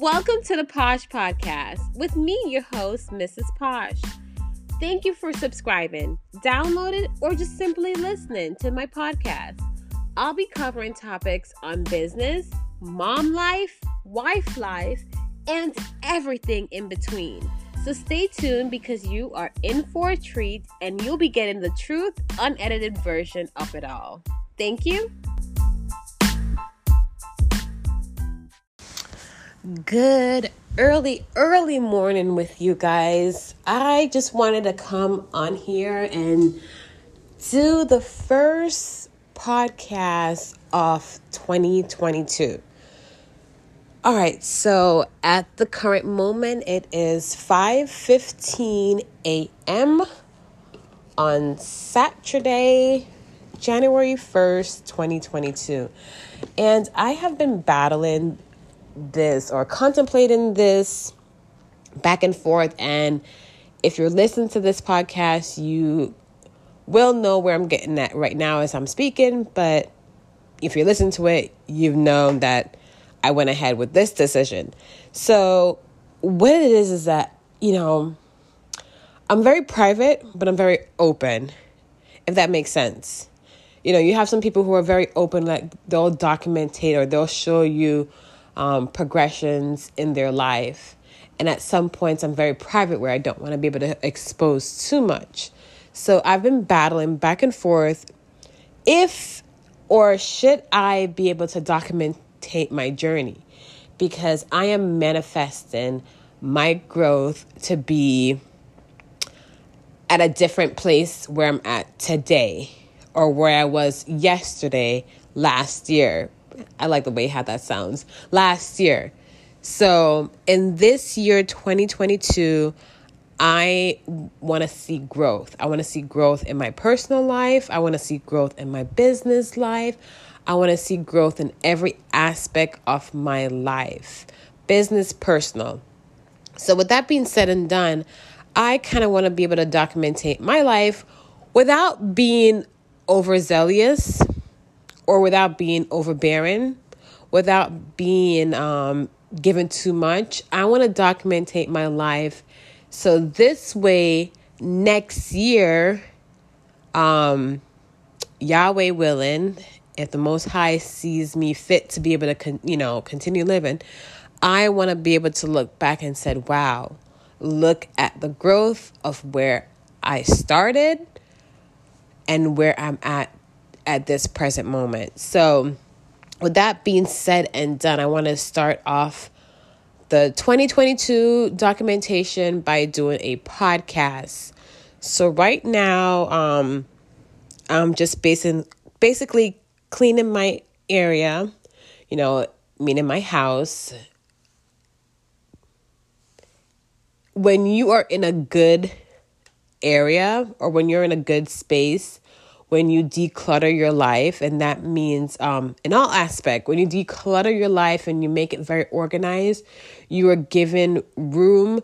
Welcome to the Posh Podcast with me, your host, Mrs. Posh. Thank you for subscribing, downloading, or just simply listening to my podcast. I'll be covering topics on business, mom life, wife life, and everything in between. So stay tuned because you are in for a treat and you'll be getting the truth, unedited version of it all. Thank you. Good early, early morning with you guys. I just wanted to come on here and do the first podcast of 2022. All right, so at the current moment it is 5:15 a.m. on Saturday, January 1st, 2022. And I have been battling this or contemplating this back and forth. And if you're listening to this podcast, you will know where I'm getting at right now as I'm speaking. But if you're listening to it, you've known that I went ahead with this decision. So, what it is is that, you know, I'm very private, but I'm very open, if that makes sense. You know, you have some people who are very open, like they'll document it or they'll show you um, progressions in their life. And at some points, I'm very private where I don't want to be able to expose too much. So I've been battling back and forth if or should I be able to documentate my journey because I am manifesting my growth to be at a different place where I'm at today or where I was yesterday, last year, I like the way how that sounds. Last year. So in this year, 2022, I want to see growth. I want to see growth in my personal life. I want to see growth in my business life. I want to see growth in every aspect of my life business, personal. So, with that being said and done, I kind of want to be able to documentate my life without being overzealous or without being overbearing, without being um, given too much. I want to documentate my life so this way next year, um, Yahweh willing, if the Most High sees me fit to be able to, con- you know, continue living, I want to be able to look back and said, "Wow, look at the growth of where I started and where I'm at at this present moment. So, with that being said and done, I want to start off the 2022 documentation by doing a podcast. So, right now, um, I'm just basing, basically cleaning my area, you know, meaning my house. When you are in a good area or when you're in a good space, when you declutter your life and that means um, in all aspect when you declutter your life and you make it very organized you are given room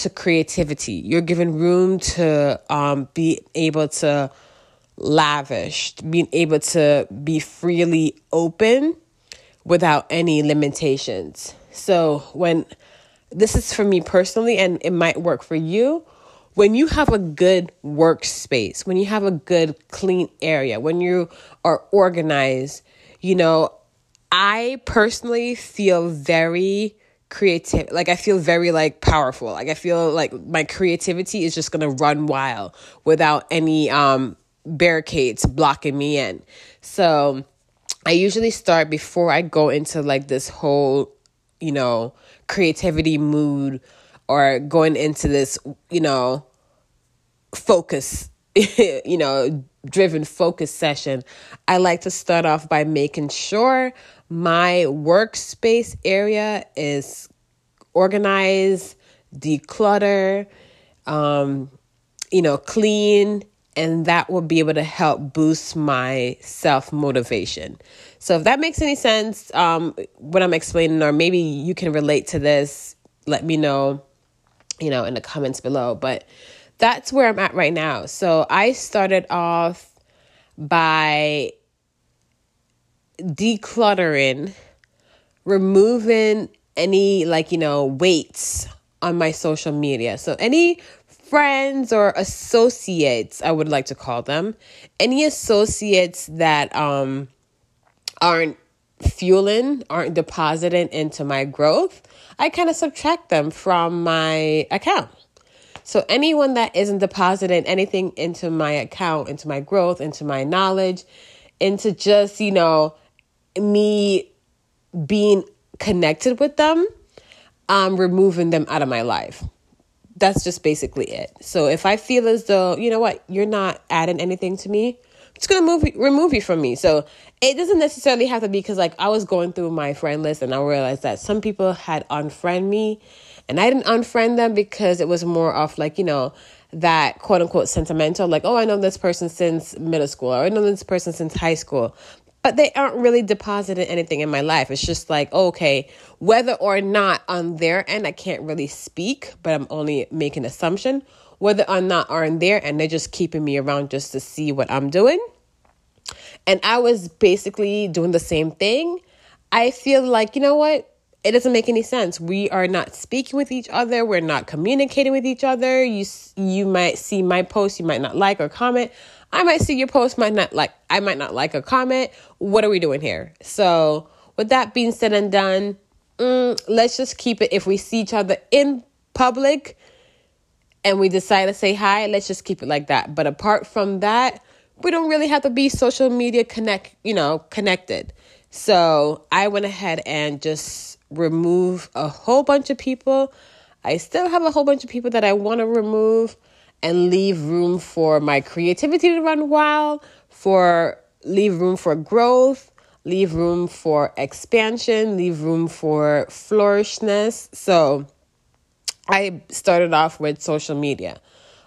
to creativity. You're given room to um, be able to lavish being able to be freely open without any limitations. So when this is for me personally and it might work for you when you have a good workspace, when you have a good clean area, when you are organized, you know, I personally feel very creative. Like I feel very like powerful. Like I feel like my creativity is just going to run wild without any um barricades blocking me in. So, I usually start before I go into like this whole, you know, creativity mood or going into this, you know, focus, you know, driven focus session, I like to start off by making sure my workspace area is organized, declutter, um, you know, clean, and that will be able to help boost my self motivation. So, if that makes any sense, um, what I'm explaining, or maybe you can relate to this, let me know you know, in the comments below. But that's where I'm at right now. So I started off by decluttering, removing any like, you know, weights on my social media. So any friends or associates, I would like to call them, any associates that um aren't fueling, aren't depositing into my growth, I kind of subtract them from my account. So anyone that isn't depositing anything into my account, into my growth, into my knowledge, into just, you know, me being connected with them, I'm removing them out of my life. That's just basically it. So if I feel as though, you know what, you're not adding anything to me, it's gonna move remove you from me. So it doesn't necessarily have to be because like I was going through my friend list and I realized that some people had unfriend me and I didn't unfriend them because it was more of like, you know, that quote unquote sentimental, like, oh, I know this person since middle school, or I know this person since high school. But they aren't really depositing anything in my life. It's just like, oh, okay, whether or not on their end, I can't really speak, but I'm only making assumption. Whether or not are in there and they're just keeping me around just to see what I'm doing. And I was basically doing the same thing. I feel like, you know what? it doesn't make any sense. We are not speaking with each other. We're not communicating with each other. You you might see my post, you might not like or comment. I might see your post, might not like. I might not like or comment. What are we doing here? So, with that being said and done, mm, let's just keep it. If we see each other in public and we decide to say hi, let's just keep it like that. But apart from that, we don't really have to be social media connect. You know, connected. So I went ahead and just remove a whole bunch of people. I still have a whole bunch of people that I want to remove and leave room for my creativity to run wild, for leave room for growth, leave room for expansion, leave room for flourishness. So I started off with social media.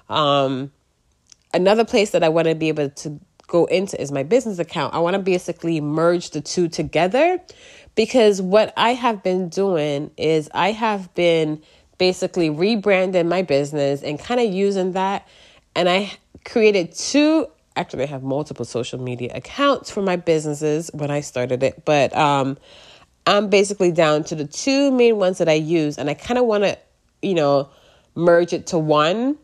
Um, another place that I want to be able to go into is my business account. I want to basically merge the two together because what I have been doing is I have been basically rebranding my business and kind of using that. And I created two, actually, I have multiple social media accounts for my businesses when I started it, but um, I'm basically down to the two main ones that I use. And I kind of want to, you know, merge it to one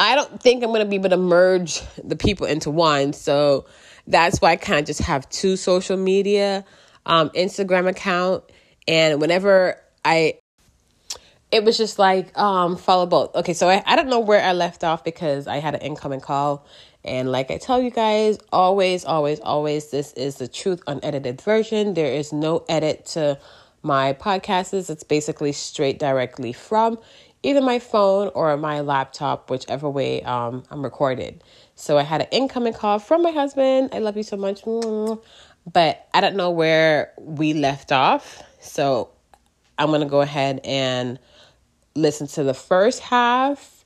I don't think I'm going to be able to merge the people into one. So that's why I kind of just have two social media um, Instagram account. And whenever I, it was just like um, follow both. Okay, so I, I don't know where I left off because I had an incoming call. And like I tell you guys, always, always, always, this is the truth unedited version. There is no edit to my podcast is. It's basically straight directly from either my phone or my laptop, whichever way um, I'm recorded. So I had an incoming call from my husband. I love you so much. But I don't know where we left off. So I'm going to go ahead and listen to the first half.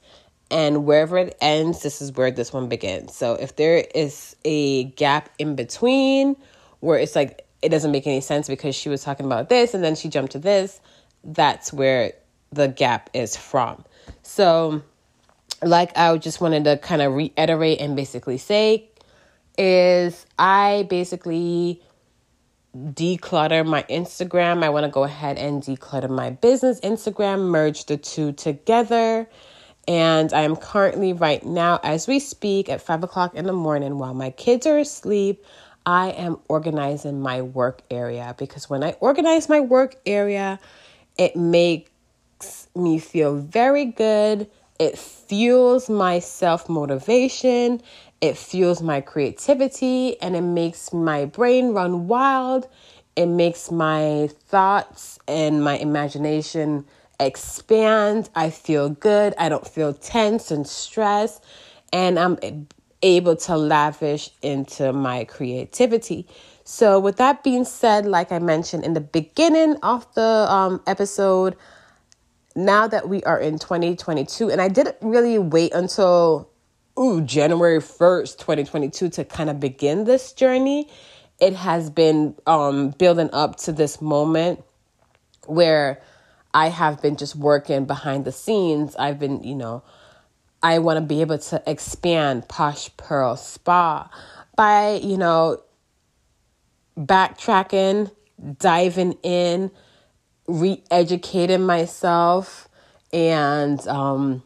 And wherever it ends, this is where this one begins. So if there is a gap in between where it's like it doesn't make any sense because she was talking about this and then she jumped to this, that's where the gap is from. So, like I just wanted to kind of reiterate and basically say is I basically declutter my Instagram. I want to go ahead and declutter my business Instagram, merge the two together. And I am currently, right now, as we speak, at five o'clock in the morning while my kids are asleep. I am organizing my work area because when I organize my work area, it makes me feel very good. It fuels my self motivation. It fuels my creativity and it makes my brain run wild. It makes my thoughts and my imagination expand. I feel good. I don't feel tense and stressed. And I'm able to lavish into my creativity. So, with that being said, like I mentioned in the beginning of the um, episode, now that we are in 2022, and I didn't really wait until ooh, January 1st, 2022 to kind of begin this journey. It has been um, building up to this moment where I have been just working behind the scenes. I've been, you know, I want to be able to expand Posh Pearl Spa by, you know, backtracking, diving in, re-educating myself and um,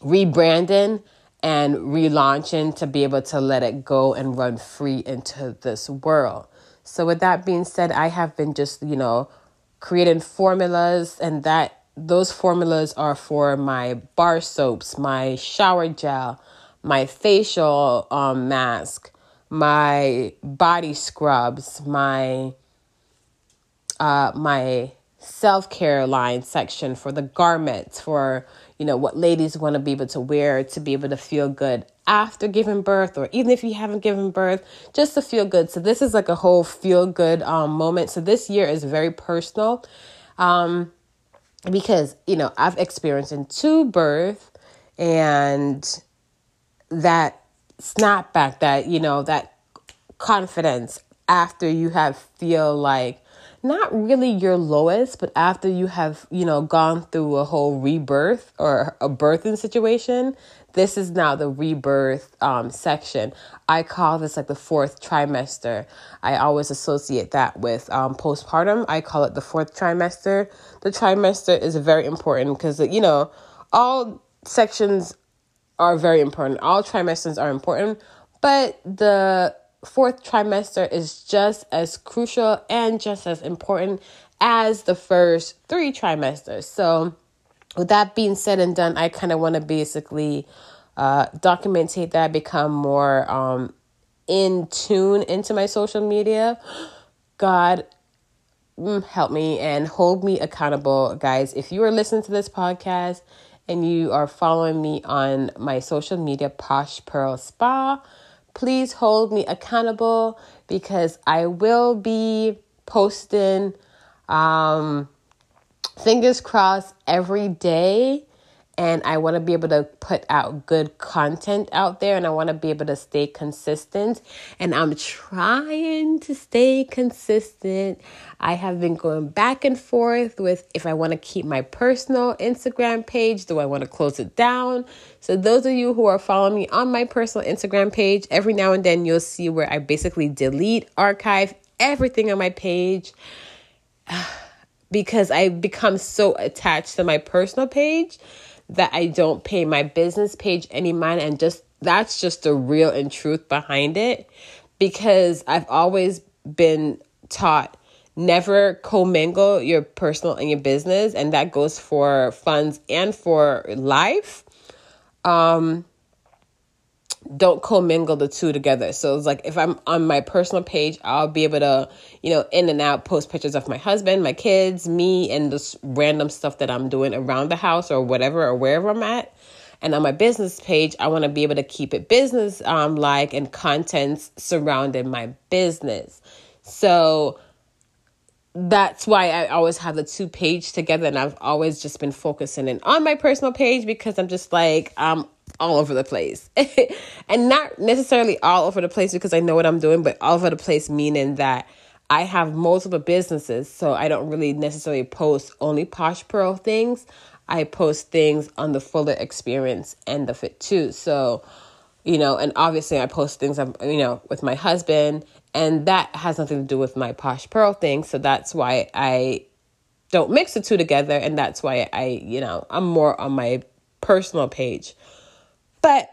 rebranding and relaunching to be able to let it go and run free into this world. So with that being said, I have been just, you know, creating formulas and that those formulas are for my bar soaps, my shower gel, my facial um, mask, my body scrubs, my uh, my self care line section for the garments for you know what ladies want to be able to wear to be able to feel good after giving birth or even if you haven't given birth just to feel good. So this is like a whole feel good um, moment. So this year is very personal. Um, because you know i've experienced in two birth and that snapback that you know that confidence after you have feel like not really your lowest, but after you have, you know, gone through a whole rebirth or a birthing situation, this is now the rebirth um, section. I call this like the fourth trimester. I always associate that with um, postpartum. I call it the fourth trimester. The trimester is very important because, you know, all sections are very important. All trimesters are important, but the fourth trimester is just as crucial and just as important as the first three trimesters. So, with that being said and done, I kind of want to basically uh, documentate that, become more um, in tune into my social media. God, mm, help me and hold me accountable, guys. If you are listening to this podcast and you are following me on my social media, Posh Pearl Spa, please hold me accountable because I will be posting um, fingers crossed every day and I want to be able to put out good content out there and I want to be able to stay consistent and I'm trying to stay consistent. I have been going back and forth with if I want to keep my personal Instagram page, do I want to close it down? So those of you who are following me on my personal Instagram page, every now and then you'll see where I basically delete, archive everything on my page. because I become so attached to my personal page that I don't pay my business page any mind and just that's just the real and truth behind it. Because I've always been taught never commingle your personal and your business and that goes for funds and for life. Um don't commingle the two together. So it's like if I'm on my personal page, I'll be able to, you know, in and out post pictures of my husband, my kids, me, and this random stuff that I'm doing around the house or whatever or wherever I'm at. And on my business page, I want to be able to keep it business um like and contents surrounding my business. So that's why I always have the two page together and I've always just been focusing in on my personal page because I'm just like I'm all over the place. and not necessarily all over the place because I know what I'm doing, but all over the place meaning that I have multiple businesses, so I don't really necessarily post only Posh Pearl things. I post things on the fuller experience and the Fit too. So, you know, and obviously I post things, um, you know, with my husband, and that has nothing to do with my Posh Pearl thing. So that's why I don't mix the two together, and that's why I, you know, I'm more on my personal page. But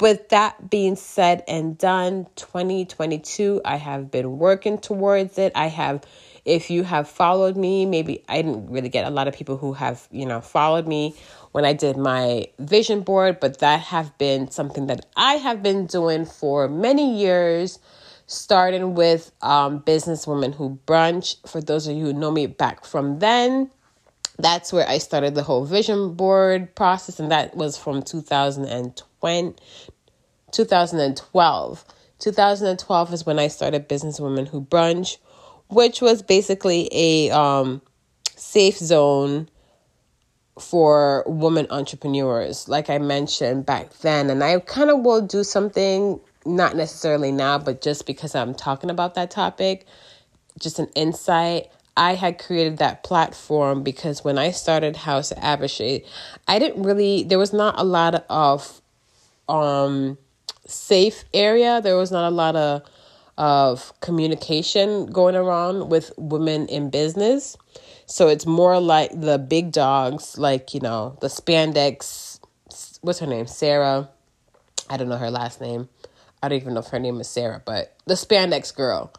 with that being said and done, 2022, I have been working towards it. I have, if you have followed me, maybe I didn't really get a lot of people who have, you know, followed me when I did my vision board, but that have been something that I have been doing for many years, starting with um, Businesswoman Who Brunch. For those of you who know me back from then, that's where I started the whole vision board process, and that was from 2020, 2012. 2012 is when I started Businesswomen Who Brunch, which was basically a um, safe zone for women entrepreneurs, like I mentioned back then. And I kind of will do something, not necessarily now, but just because I'm talking about that topic, just an insight. I had created that platform because when I started House Abishai, I didn't really there was not a lot of um safe area. There was not a lot of of communication going around with women in business. So it's more like the big dogs, like, you know, the spandex, what's her name? Sarah. I don't know her last name. I don't even know if her name is Sarah, but the spandex girl,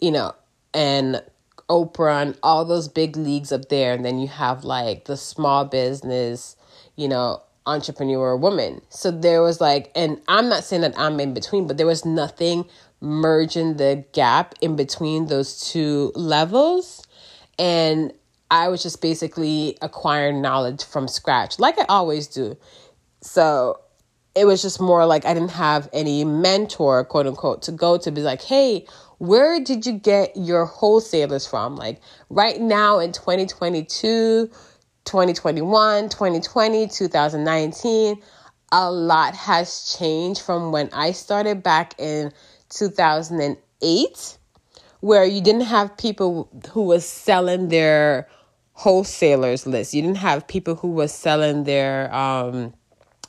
you know, and Oprah and all those big leagues up there. And then you have like the small business, you know, entrepreneur woman. So there was like, and I'm not saying that I'm in between, but there was nothing merging the gap in between those two levels. And I was just basically acquiring knowledge from scratch, like I always do. So it was just more like I didn't have any mentor, quote unquote, to go to be like, hey, where did you get your wholesalers from? Like right now in 2022, 2021, 2020, 2019, a lot has changed from when I started back in 2008 where you didn't have people who was selling their wholesalers list. You didn't have people who was selling their um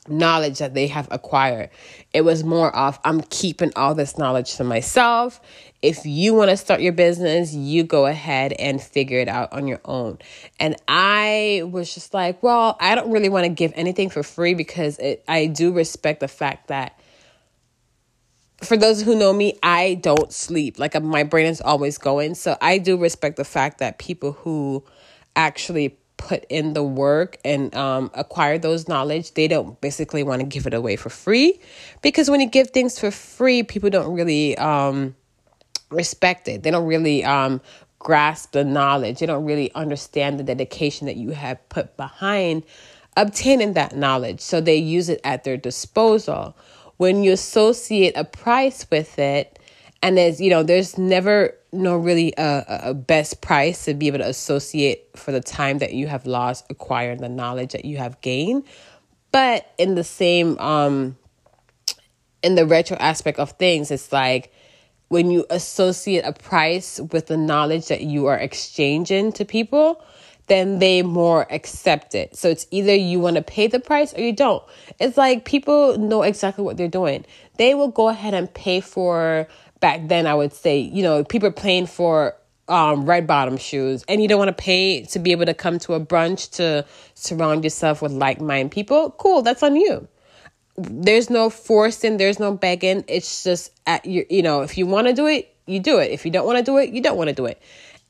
knowledge that they have acquired. It was more of I'm keeping all this knowledge to myself. If you want to start your business, you go ahead and figure it out on your own. And I was just like, well, I don't really want to give anything for free because it, I do respect the fact that for those who know me, I don't sleep. Like uh, my brain is always going. So I do respect the fact that people who actually put in the work and um, acquire those knowledge, they don't basically want to give it away for free. Because when you give things for free, people don't really um, respect it. They don't really um, grasp the knowledge. They don't really understand the dedication that you have put behind obtaining that knowledge. So they use it at their disposal. When you associate a price with it, and there's you know there's never no really a, a best price to be able to associate for the time that you have lost acquiring the knowledge that you have gained but in the same um in the retro aspect of things it's like when you associate a price with the knowledge that you are exchanging to people then they more accept it. So it's either you want to pay the price or you don't. It's like people know exactly what they're doing. They will go ahead and pay for back then I would say, you know, people are paying for um, red bottom shoes and you don't want to pay to be able to come to a brunch to surround yourself with like minded people, cool, that's on you. There's no forcing, there's no begging. It's just at your, you know, if you want to do it, you do it. If you don't want to do it, you don't want to do it.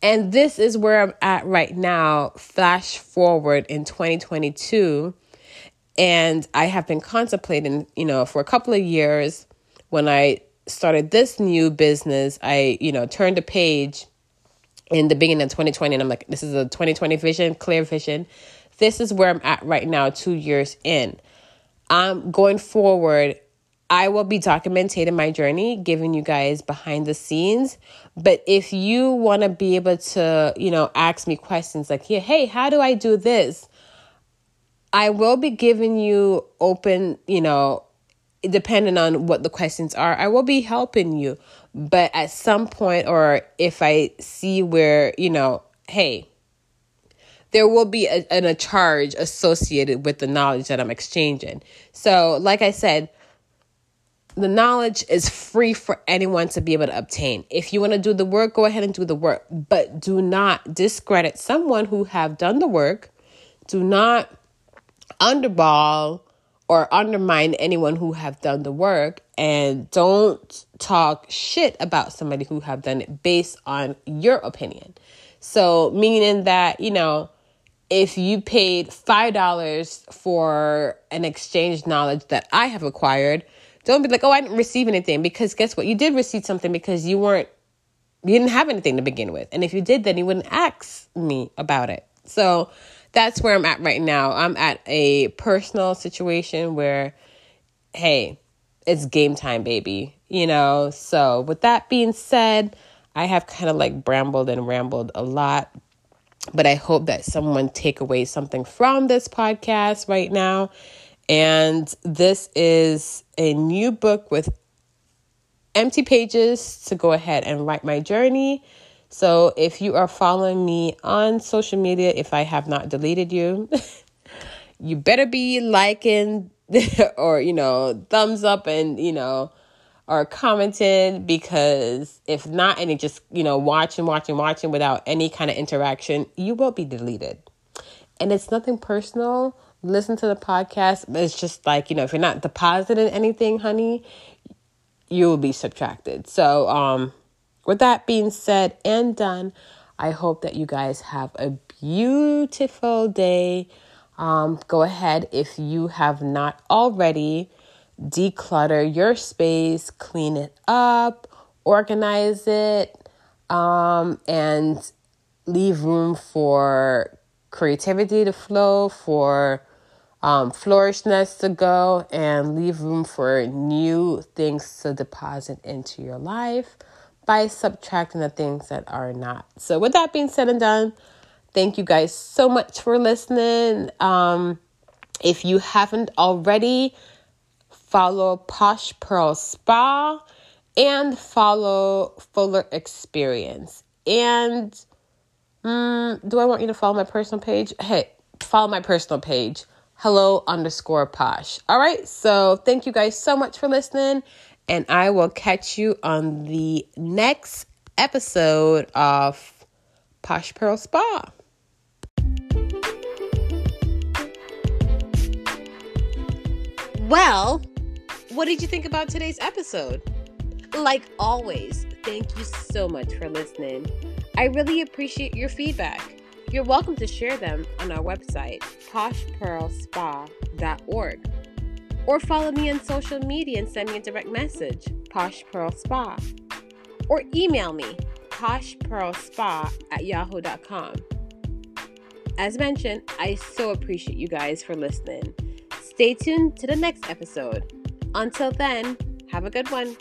And this is where I'm at right now, flash forward in 2022. And I have been contemplating, you know, for a couple of years when I started this new business, I, you know, turned a page in the beginning of 2020 and I'm like, this is a 2020 vision, clear vision. This is where I'm at right now, two years in. I'm going forward. I will be documenting my journey, giving you guys behind the scenes. But if you want to be able to, you know, ask me questions like, yeah, hey, how do I do this? I will be giving you open, you know, depending on what the questions are, I will be helping you. But at some point, or if I see where, you know, hey, there will be a, a charge associated with the knowledge that I'm exchanging. So, like I said, the knowledge is free for anyone to be able to obtain. If you want to do the work, go ahead and do the work, but do not discredit someone who have done the work. Do not underball or undermine anyone who have done the work and don't talk shit about somebody who have done it based on your opinion. So meaning that, you know, if you paid $5 for an exchange knowledge that I have acquired, don't be like, "Oh, I didn't receive anything" because guess what? You did receive something because you weren't you didn't have anything to begin with. And if you did, then you wouldn't ask me about it. So, that's where I'm at right now. I'm at a personal situation where, hey, it's game time, baby. You know, so with that being said, I have kind of like brambled and rambled a lot, but I hope that someone take away something from this podcast right now. And this is a new book with empty pages to go ahead and write my journey so if you are following me on social media, if I have not deleted you, you better be liking or, you know, thumbs up and, you know, or commented because if not, and just, you know, watching, watching, watching without any kind of interaction, you will be deleted. And it's nothing personal. Listen to the podcast. It's just like, you know, if you're not depositing anything, honey, you will be subtracted. So, um, with that being said and done, I hope that you guys have a beautiful day. Um, go ahead if you have not already declutter your space, clean it up, organize it, um, and leave room for creativity to flow, for um, flourishness to go, and leave room for new things to deposit into your life by subtracting the things that are not. So, with that being said and done, thank you guys so much for listening. Um, if you haven't already, follow Posh Pearl Spa and follow Fuller Experience. And um, do I want you to follow my personal page? Hey, follow my personal page. Hello underscore posh. All right. So thank you guys so much for listening. And I will catch you on the next episode of Posh Pearl Spa. Well, what did you think about today's episode? Like always, thank you so much for listening. I really appreciate your feedback. You're welcome to share them on our website, poshpearlspa.org. Or follow me on social media and send me a direct message, Posh Pearl Spa. Or email me, poshpearlspa at yahoo.com. As mentioned, I so appreciate you guys for listening. Stay tuned to the next episode. Until then, have a good one.